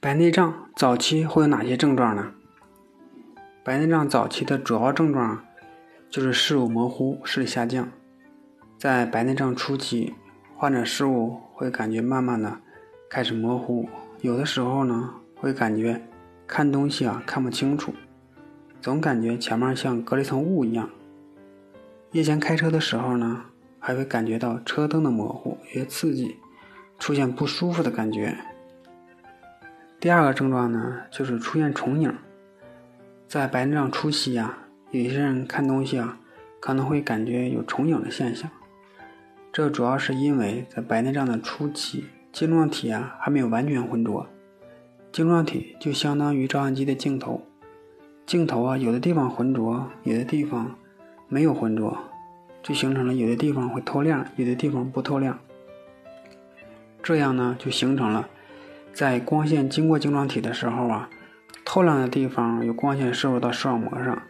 白内障早期会有哪些症状呢？白内障早期的主要症状就是视物模糊、视力下降。在白内障初期，患者视物会感觉慢慢的开始模糊，有的时候呢会感觉看东西啊看不清楚，总感觉前面像隔了一层雾一样。夜间开车的时候呢，还会感觉到车灯的模糊，有些刺激，出现不舒服的感觉。第二个症状呢，就是出现重影。在白内障初期呀，有些人看东西啊，可能会感觉有重影的现象。这主要是因为在白内障的初期，晶状体啊还没有完全浑浊。晶状体就相当于照相机的镜头，镜头啊有的地方浑浊，有的地方没有浑浊，就形成了有的地方会透亮，有的地方不透亮。这样呢，就形成了。在光线经过晶状体的时候啊，透亮的地方有光线摄入到视网膜上，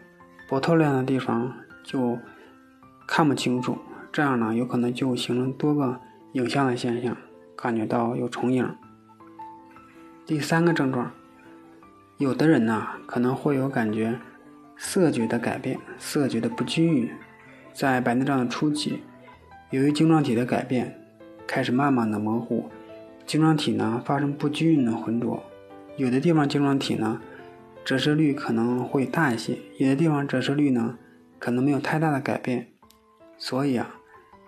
不透亮的地方就看不清楚。这样呢，有可能就形成多个影像的现象，感觉到有重影。第三个症状，有的人呢可能会有感觉色觉的改变，色觉的不均匀。在白内障的初期，由于晶状体的改变，开始慢慢的模糊。晶状体呢发生不均匀的浑浊，有的地方晶状体呢折射率可能会大一些，有的地方折射率呢可能没有太大的改变。所以啊，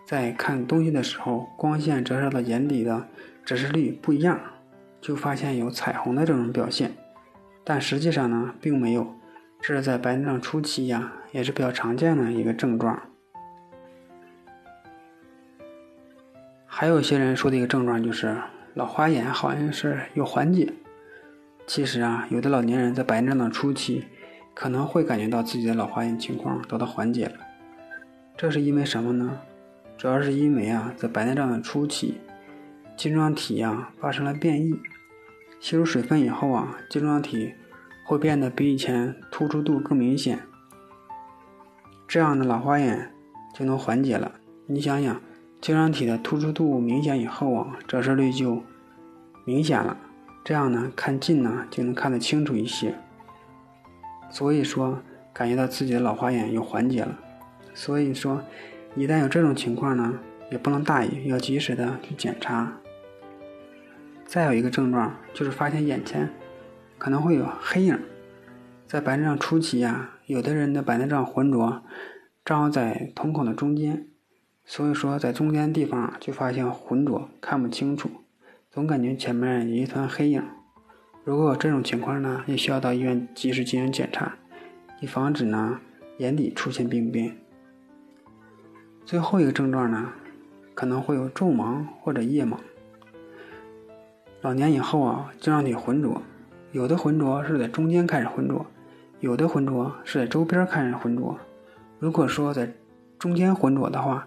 在看东西的时候，光线折射到眼底的折射率不一样，就发现有彩虹的这种表现。但实际上呢并没有，这是在白内障初期呀，也是比较常见的一个症状。还有一些人说的一个症状就是。老花眼好像是有缓解，其实啊，有的老年人在白内障的初期可能会感觉到自己的老花眼情况得到缓解了。这是因为什么呢？主要是因为啊，在白内障的初期，晶状体呀发生了变异，吸入水分以后啊，晶状体会变得比以前突出度更明显，这样的老花眼就能缓解了。你想想。晶状体的突出度明显以后啊，折射率就明显了，这样呢看近呢就能看得清楚一些。所以说感觉到自己的老花眼有缓解了。所以说一旦有这种情况呢，也不能大意，要及时的去检查。再有一个症状就是发现眼前可能会有黑影，在白内障初期啊，有的人的白内障浑浊正好在瞳孔的中间。所以说，在中间地方就发现浑浊，看不清楚，总感觉前面有一团黑影。如果有这种情况呢，也需要到医院及时进行检查，以防止呢眼底出现病变。最后一个症状呢，可能会有昼盲或者夜盲。老年以后啊，晶状体浑浊，有的浑浊是在中间开始浑浊，有的浑浊是在周边开始浑浊。如果说在中间浑浊的话，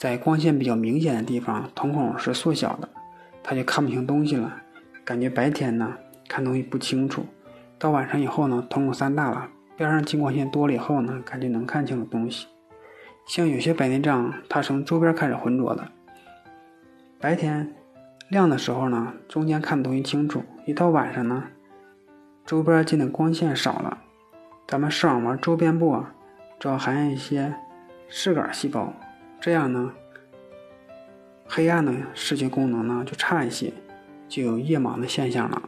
在光线比较明显的地方，瞳孔是缩小的，他就看不清东西了。感觉白天呢看东西不清楚，到晚上以后呢，瞳孔散大了，边上近光线多了以后呢，感觉能看清楚东西。像有些白内障，它从周边开始浑浊的，白天亮的时候呢，中间看东西清楚，一到晚上呢，周边进的光线少了，咱们视网膜周边部啊，主要含有一些视杆细胞。这样呢，黑暗的视觉功能呢就差一些，就有夜盲的现象了。